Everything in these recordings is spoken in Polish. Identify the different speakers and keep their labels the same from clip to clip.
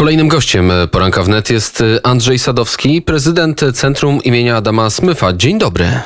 Speaker 1: Kolejnym gościem poranka wnet jest Andrzej Sadowski, prezydent Centrum imienia Adama Smyfa. Dzień dobry.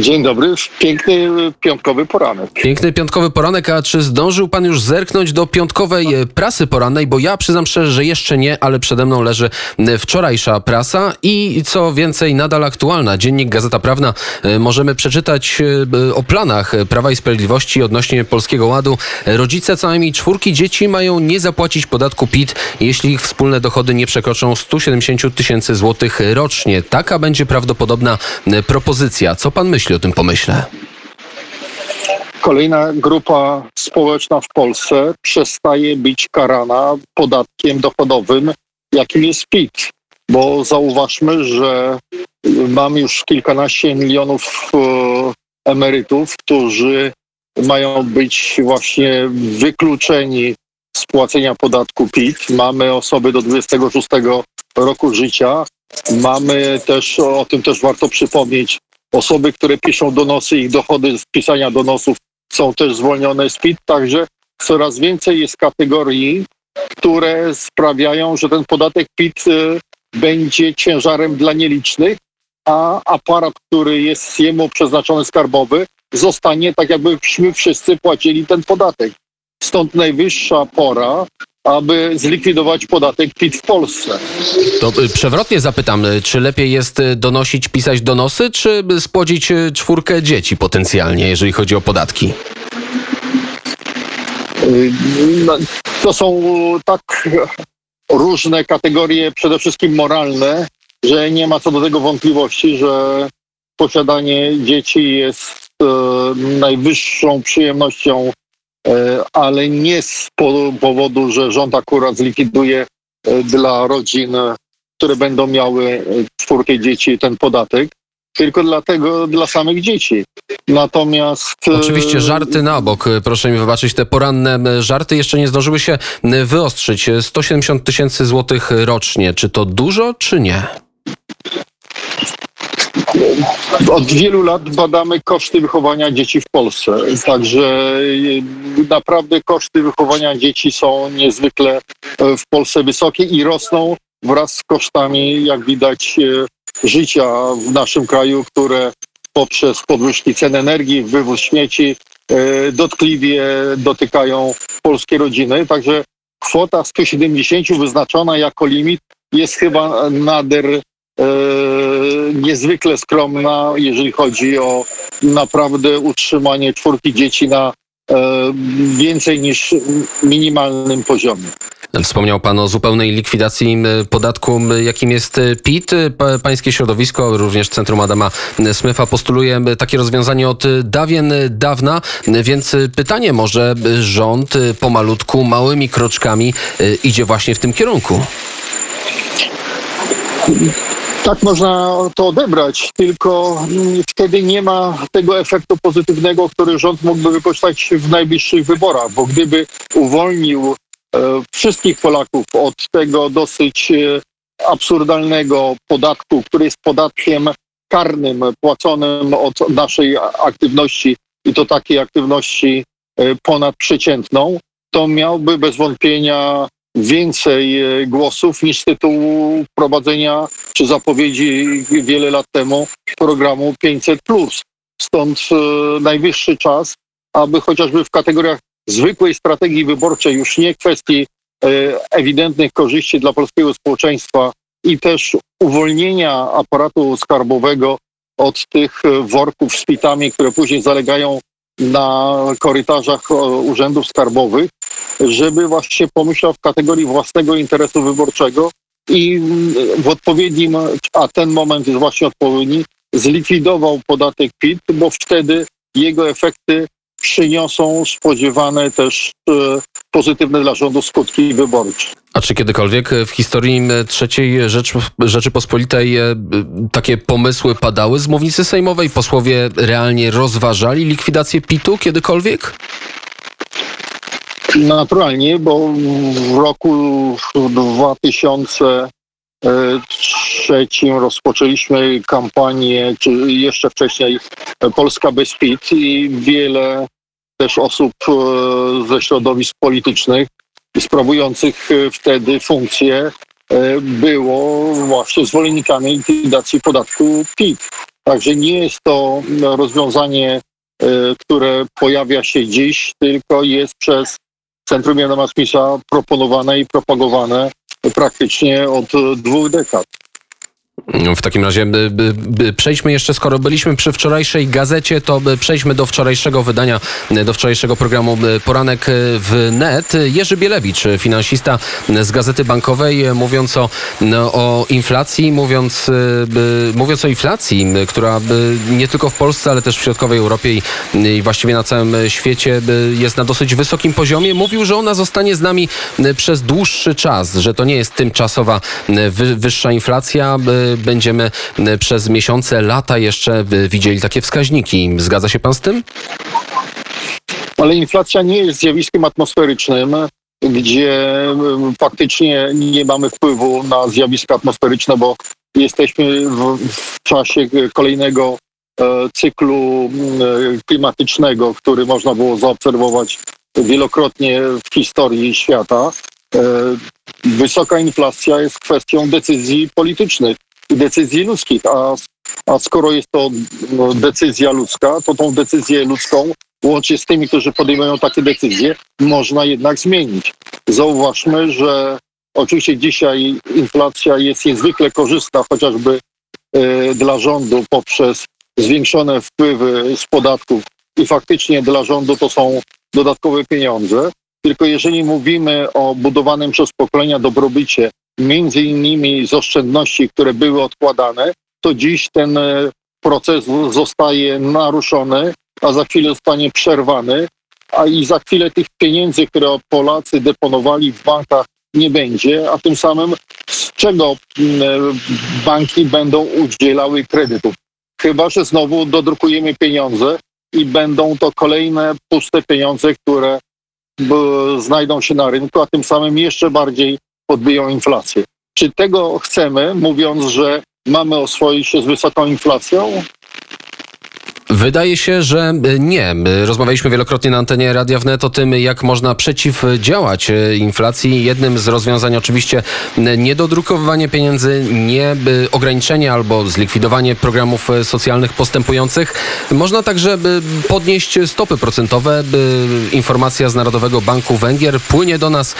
Speaker 2: Dzień dobry, piękny piątkowy poranek.
Speaker 1: Piękny piątkowy poranek, a czy zdążył pan już zerknąć do piątkowej e, prasy porannej? Bo ja przyznam szczerze, że jeszcze nie, ale przede mną leży e, wczorajsza prasa i co więcej, nadal aktualna. Dziennik Gazeta Prawna. E, możemy przeczytać o planach Prawa i Sprawiedliwości odnośnie Polskiego Ładu. Rodzice co najmniej czwórki dzieci mają nie zapłacić podatku PIT, jeśli ich wspólne dochody nie przekroczą 170 tysięcy złotych rocznie. Taka będzie prawdopodobna propozycja. Co pan myśli o tym pomyśle?
Speaker 2: Kolejna grupa społeczna w Polsce przestaje być karana podatkiem dochodowym, jakim jest PIT. Bo zauważmy, że mamy już kilkanaście milionów e, emerytów, którzy mają być właśnie wykluczeni z płacenia podatku PIT. Mamy osoby do 26 roku życia. Mamy też, o tym też warto przypomnieć, Osoby, które piszą donosy, ich dochody z pisania donosów są też zwolnione z PIT, także coraz więcej jest kategorii, które sprawiają, że ten podatek PIT y, będzie ciężarem dla nielicznych, a aparat, który jest jemu przeznaczony skarbowy, zostanie tak, jakbyśmy wszyscy płacili ten podatek. Stąd najwyższa pora, aby zlikwidować podatek PIT w Polsce.
Speaker 1: To y, przewrotnie zapytam, y, czy lepiej jest y, donosić, pisać donosy, czy spłodzić czwórkę dzieci potencjalnie, jeżeli chodzi o podatki?
Speaker 2: No, to są tak różne kategorie, przede wszystkim moralne, że nie ma co do tego wątpliwości, że posiadanie dzieci jest najwyższą przyjemnością ale nie z powodu, że rząd akurat zlikwiduje e, dla rodzin, które będą miały e, czwórkę dzieci, ten podatek, tylko dlatego dla samych dzieci. Natomiast.
Speaker 1: Oczywiście żarty na bok. Proszę mi wybaczyć, te poranne żarty jeszcze nie zdążyły się wyostrzyć. 170 tysięcy złotych rocznie. Czy to dużo, czy nie?
Speaker 2: Od wielu lat badamy koszty wychowania dzieci w Polsce. Także y, naprawdę koszty wychowania dzieci są niezwykle e, w Polsce wysokie i rosną wraz z kosztami, jak widać, e, życia w naszym kraju, które poprzez podwyżki cen energii, wywóz śmieci e, dotkliwie dotykają polskie rodziny. Także kwota 170 wyznaczona jako limit jest chyba nader niezwykle skromna, jeżeli chodzi o naprawdę utrzymanie czwórki dzieci na e, więcej niż minimalnym poziomie.
Speaker 1: Wspomniał Pan o zupełnej likwidacji podatku, jakim jest PIT. Pańskie środowisko, również Centrum Adama Smyfa postuluje takie rozwiązanie od dawien dawna, więc pytanie może rząd pomalutku, małymi kroczkami idzie właśnie w tym kierunku.
Speaker 2: Tak można to odebrać, tylko wtedy nie ma tego efektu pozytywnego, który rząd mógłby wykorzystać w najbliższych wyborach, bo gdyby uwolnił e, wszystkich Polaków od tego dosyć e, absurdalnego podatku, który jest podatkiem karnym płaconym od naszej aktywności i to takiej aktywności e, ponadprzeciętną, to miałby bez wątpienia więcej e, głosów niż tytułu prowadzenia czy zapowiedzi wiele lat temu programu 500. Stąd e, najwyższy czas, aby chociażby w kategoriach zwykłej strategii wyborczej, już nie kwestii e, ewidentnych korzyści dla polskiego społeczeństwa i też uwolnienia aparatu skarbowego od tych worków z pitami, które później zalegają na korytarzach urzędów skarbowych, żeby właśnie pomyślał w kategorii własnego interesu wyborczego i w odpowiednim, a ten moment jest właśnie odpowiedni, zlikwidował podatek PIT, bo wtedy jego efekty przyniosą spodziewane też e, pozytywne dla rządu skutki wyborcze.
Speaker 1: A czy kiedykolwiek w historii III Rzecz, Rzeczypospolitej e, takie pomysły padały z mównicy sejmowej? Posłowie realnie rozważali likwidację PIT-u kiedykolwiek?
Speaker 2: Naturalnie, bo w roku 2003 rozpoczęliśmy kampanię, czy jeszcze wcześniej Polska bez PIT i wiele też osób e, ze środowisk politycznych sprawujących e, wtedy funkcje e, było właśnie zwolennikami likwidacji podatku PIT. Także nie jest to rozwiązanie, które pojawia się dziś, tylko jest przez Centrum Jana Smisa proponowane i propagowane praktycznie od dwóch dekad.
Speaker 1: W takim razie by, by, by przejdźmy jeszcze, skoro byliśmy przy wczorajszej gazecie, to by przejdźmy do wczorajszego wydania, do wczorajszego programu Poranek w Net. Jerzy Bielewicz, finansista z Gazety Bankowej, mówiąc o, o inflacji, mówiąc, mówiąc o inflacji, która nie tylko w Polsce, ale też w środkowej Europie i, i właściwie na całym świecie jest na dosyć wysokim poziomie, mówił, że ona zostanie z nami przez dłuższy czas, że to nie jest tymczasowa wyższa inflacja, będziemy przez miesiące, lata jeszcze widzieli takie wskaźniki. Zgadza się pan z tym?
Speaker 2: Ale inflacja nie jest zjawiskiem atmosferycznym, gdzie faktycznie nie mamy wpływu na zjawiska atmosferyczne, bo jesteśmy w, w czasie kolejnego e, cyklu klimatycznego, który można było zaobserwować wielokrotnie w historii świata. E, wysoka inflacja jest kwestią decyzji politycznych decyzji ludzkich, a, a skoro jest to no, decyzja ludzka, to tą decyzję ludzką łącznie z tymi, którzy podejmują takie decyzje, można jednak zmienić. Zauważmy, że oczywiście dzisiaj inflacja jest niezwykle korzystna, chociażby y, dla rządu poprzez zwiększone wpływy z podatków i faktycznie dla rządu to są dodatkowe pieniądze. Tylko jeżeli mówimy o budowanym przez pokolenia dobrobycie, między innymi z oszczędności, które były odkładane, to dziś ten e, proces zostaje naruszony, a za chwilę zostanie przerwany, a i za chwilę tych pieniędzy, które Polacy deponowali w bankach, nie będzie, a tym samym z czego e, banki będą udzielały kredytów? Chyba, że znowu dodrukujemy pieniądze i będą to kolejne puste pieniądze, które znajdą się na rynku, a tym samym jeszcze bardziej podbiją inflację. Czy tego chcemy, mówiąc, że mamy oswoić się z wysoką inflacją?
Speaker 1: Wydaje się, że e, nie. Rozmawialiśmy wielokrotnie na antenie Radia Wnet o tym, jak można przeciwdziałać e, inflacji. Jednym z rozwiązań oczywiście niedodrukowywanie pieniędzy, nie ograniczenie albo zlikwidowanie programów e, socjalnych postępujących. Można także podnieść stopy procentowe. Informacja z Narodowego Banku Węgier płynie do nas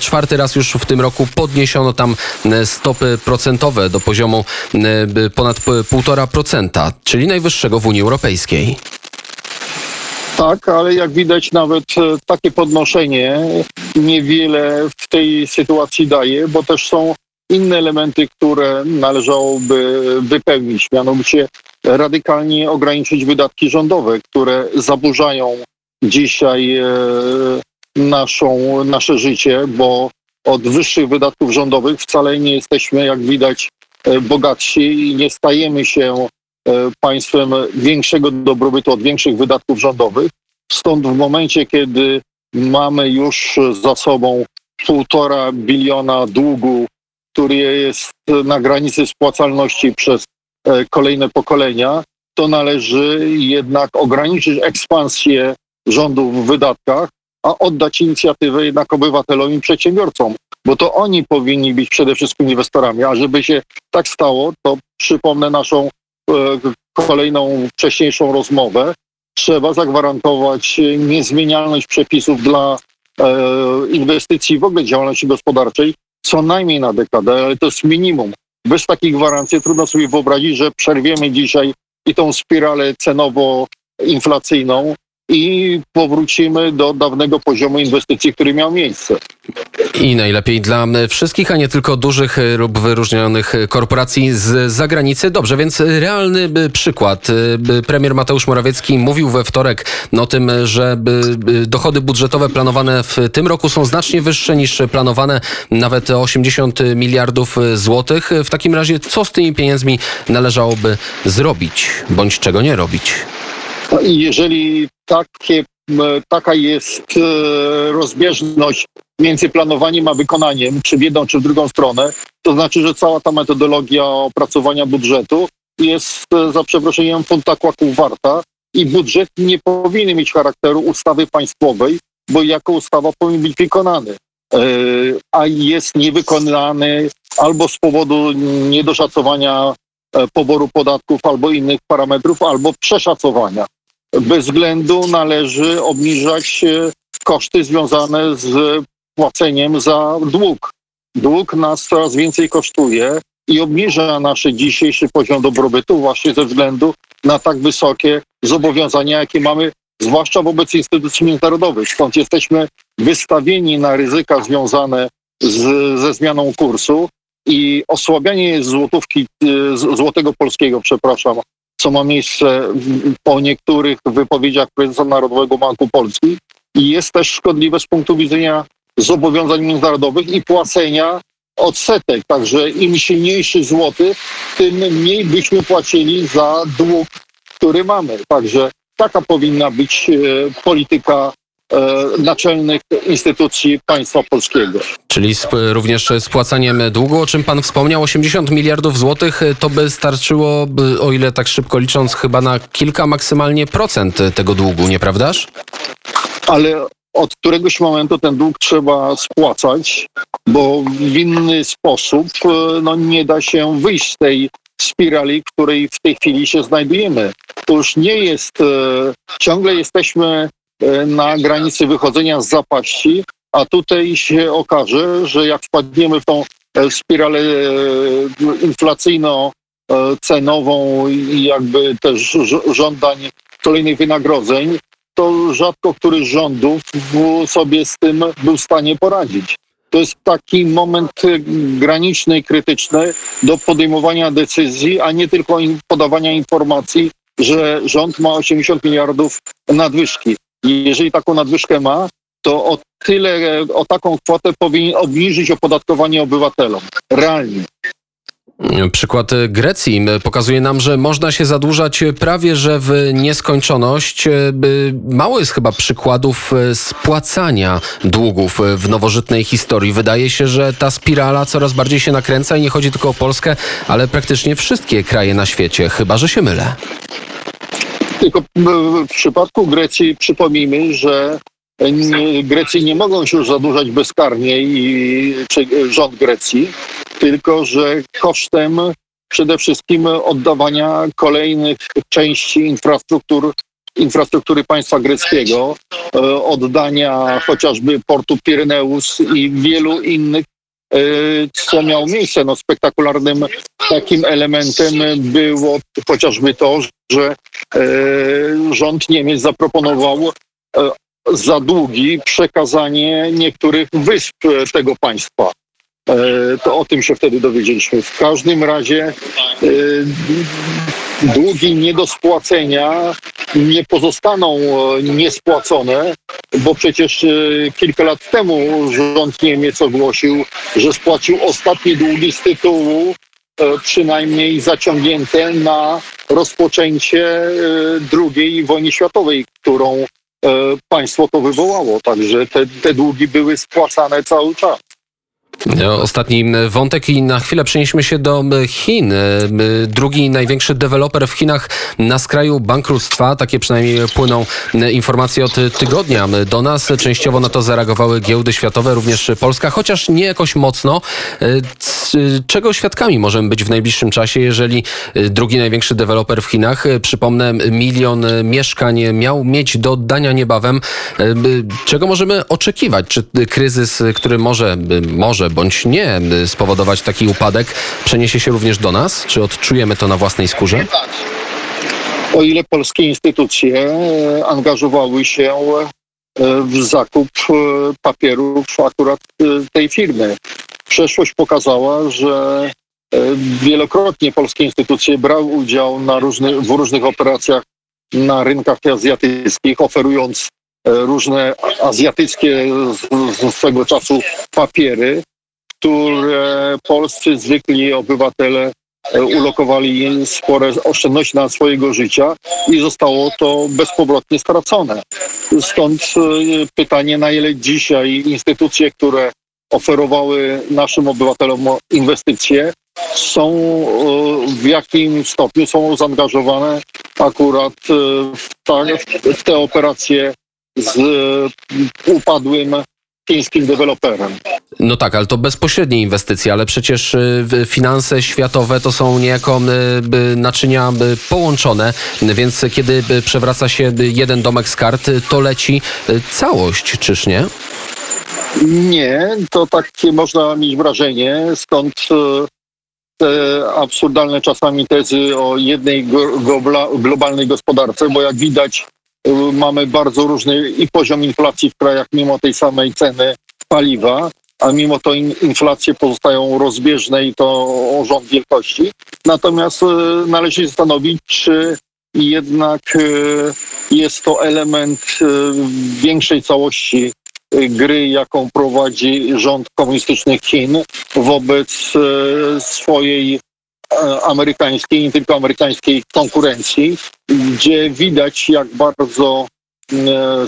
Speaker 1: czwarty raz już w tym roku. Podniesiono tam stopy procentowe do poziomu ponad 1,5%, czyli najwyższego w Unii Europejskiej. Europejskiej.
Speaker 2: Tak, ale jak widać nawet e, takie podnoszenie niewiele w tej sytuacji daje, bo też są inne elementy, które należałoby wypełnić, mianowicie radykalnie ograniczyć wydatki rządowe, które zaburzają dzisiaj e, naszą, nasze życie, bo od wyższych wydatków rządowych wcale nie jesteśmy, jak widać, e, bogatsi i nie stajemy się państwem większego dobrobytu od większych wydatków rządowych. Stąd w momencie, kiedy mamy już za sobą półtora biliona długu, który jest na granicy spłacalności przez e, kolejne pokolenia, to należy jednak ograniczyć ekspansję rządu w wydatkach, a oddać inicjatywę jednak obywatelom i przedsiębiorcom, bo to oni powinni być przede wszystkim inwestorami. A żeby się tak stało, to przypomnę naszą E, kolejną wcześniejszą rozmowę, trzeba zagwarantować niezmienialność przepisów dla e, inwestycji w ogóle działalności gospodarczej co najmniej na dekadę, ale to jest minimum. Bez takich gwarancji trudno sobie wyobrazić, że przerwiemy dzisiaj i tą spiralę cenowo-inflacyjną i powrócimy do dawnego poziomu inwestycji, który miał miejsce.
Speaker 1: I najlepiej dla wszystkich, a nie tylko dużych lub wyróżnionych korporacji z zagranicy. Dobrze, więc realny przykład. Premier Mateusz Morawiecki mówił we wtorek o tym, że dochody budżetowe planowane w tym roku są znacznie wyższe niż planowane, nawet 80 miliardów złotych. W takim razie, co z tymi pieniędzmi należałoby zrobić, bądź czego nie robić?
Speaker 2: Jeżeli takie, taka jest e, rozbieżność między planowaniem a wykonaniem, czy w jedną, czy w drugą stronę, to znaczy, że cała ta metodologia opracowania budżetu jest e, za przeproszeniem funta kłaków warta i budżet nie powinien mieć charakteru ustawy państwowej, bo jako ustawa powinien być wykonany. a jest niewykonany albo z powodu niedoszacowania poboru podatków albo innych parametrów, albo przeszacowania. Bez względu należy obniżać koszty związane z płaceniem za dług. Dług nas coraz więcej kosztuje i obniża nasz dzisiejszy poziom dobrobytu właśnie ze względu na tak wysokie zobowiązania, jakie mamy, zwłaszcza wobec instytucji międzynarodowych. Stąd jesteśmy wystawieni na ryzyka związane z, ze zmianą kursu i osłabianie złotówki, y, złotego polskiego, przepraszam, co ma miejsce po niektórych wypowiedziach prezesa Narodowego Banku Polski i jest też szkodliwe z punktu widzenia zobowiązań międzynarodowych i płacenia odsetek. Także im silniejszy złoty, tym mniej byśmy płacili za dług, który mamy. Także taka powinna być e, polityka naczelnych instytucji państwa polskiego.
Speaker 1: Czyli sp również spłacaniem długu, o czym pan wspomniał, 80 miliardów złotych to by starczyło, o ile tak szybko licząc, chyba na kilka maksymalnie procent tego długu, nieprawdaż?
Speaker 2: Ale od któregoś momentu ten dług trzeba spłacać, bo w inny sposób e, no, nie da się wyjść z tej spirali, w której w tej chwili się znajdujemy. To już nie jest, e, ciągle jesteśmy e, na granicy wychodzenia z zapaści, a tutaj się okaże, że jak wpadniemy w tą spiralę inflacyjno-cenową i jakby też żądań kolejnych wynagrodzeń, to rzadko który z rządów sobie z tym był w stanie poradzić. To jest taki moment graniczny krytyczny do podejmowania decyzji, a nie tylko podawania informacji, że rząd ma 80 miliardów nadwyżki. Jeżeli taką nadwyżkę ma, to o tyle, o taką kwotę powinien obniżyć opodatkowanie obywatelom. Realnie.
Speaker 1: Przykład Grecji pokazuje nam, że można się zadłużać prawie że w nieskończoność. Mało jest chyba przykładów spłacania długów w nowożytnej historii. Wydaje się, że ta spirala coraz bardziej się nakręca i nie chodzi tylko o Polskę, ale praktycznie wszystkie kraje na świecie, chyba że się mylę.
Speaker 2: Tylko w przypadku Grecji przypomnijmy, że Grecji nie mogą się już zadłużać bezkarnie i czy rząd Grecji, tylko że kosztem przede wszystkim oddawania kolejnych części infrastruktur, infrastruktury państwa greckiego, e, oddania chociażby portu Pireneus i wielu innych, e, co miało miejsce. No, spektakularnym takim elementem było chociażby to, że e, rząd Niemiec zaproponował za długi przekazanie niektórych wysp tego państwa. E, to o tym się wtedy dowiedzieliśmy. W każdym razie e, długi nie do spłacenia nie pozostaną e, niespłacone, bo przecież kilka lat temu rząd Niemiec ogłosił, że spłacił ostatnie długi z tytułu przynajmniej zaciągnięte na rozpoczęcie II wojny światowej, którą państwo to wywołało. Także te, te długi były spłacane cały czas.
Speaker 1: Ostatni wątek i na chwilę przenieśmy się do Chin. Drugi największy deweloper w Chinach na skraju bankructwa. Takie przynajmniej płyną informacje od tygodnia do nas. Częściowo na to zareagowały giełdy światowe, również Polska, chociaż nie jakoś mocno. Czego świadkami możemy być w najbliższym czasie, jeżeli drugi największy deweloper w Chinach, przypomnę, milion mieszkań miał mieć do oddania niebawem. Czego możemy oczekiwać? Czy kryzys, który może, może może bądź nie spowodować taki upadek, przeniesie się również do nas? Czy odczujemy to na własnej skórze?
Speaker 2: O ile polskie instytucje e, angażowały się e, w zakup e, papierów akurat tej firmy. Przeszłość pokazała, że wielokrotnie polskie instytucje brały udział na różny, w różnych operacjach na rynkach azjatyckich, oferując różne azjatyckie z swego czasu papiery, które polscy zwykli obywatele e, ulokowali spore oszczędności na swojego życia i zostało to bezpowrotnie stracone. Stąd e, pytanie, na ile dzisiaj instytucje, które oferowały naszym obywatelom inwestycje, są e, w jakim stopniu są zaangażowane akurat w, ta, w te operacje z upadłym chińskim deweloperem.
Speaker 1: No tak, ale to bezpośrednie inwestycje, ale przecież y, finanse światowe to są niejako y, naczynia połączone, więc kiedy y, przewraca się jeden domek z kart, to leci całość, czyż nie?
Speaker 2: Nie, to takie można mieć wrażenie, stąd te absurdalne czasami tezy o jednej globalnej gospodarce, bo jak widać mamy bardzo różny i poziom inflacji w krajach mimo tej samej ceny paliwa, a mimo to in, inflacje pozostają rozbieżne i to o rząd wielkości. Natomiast e, należy się zastanowić, czy jednak e, jest to element większej całości gry, jaką prowadzi rząd komunistycznych Chin wobec swojej amerykańskiej, nie tylko amerykańskiej konkurencji, gdzie widać, jak bardzo e,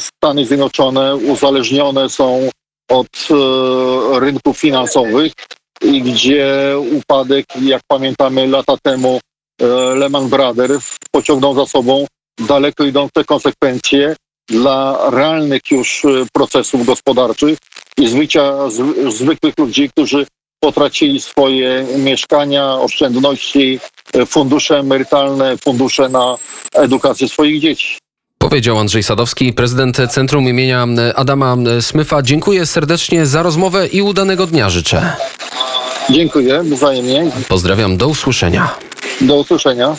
Speaker 2: Stany Zjednoczone uzależnione są od e, rynków finansowych i gdzie upadek, jak pamiętamy lata temu, e, Lehman Brothers pociągnął za sobą daleko idące konsekwencje dla realnych już procesów gospodarczych i zwycia zw- zwykłych ludzi, którzy potracili swoje mieszkania, oszczędności, e, fundusze emerytalne, fundusze na edukację swoich dzieci.
Speaker 1: Powiedział Andrzej Sadowski, prezydent Centrum imienia Adama Smyfa. Dziękuję serdecznie za rozmowę i udanego dnia życzę.
Speaker 2: Dziękuję wzajemnie.
Speaker 1: Pozdrawiam, do usłyszenia.
Speaker 2: Do usłyszenia.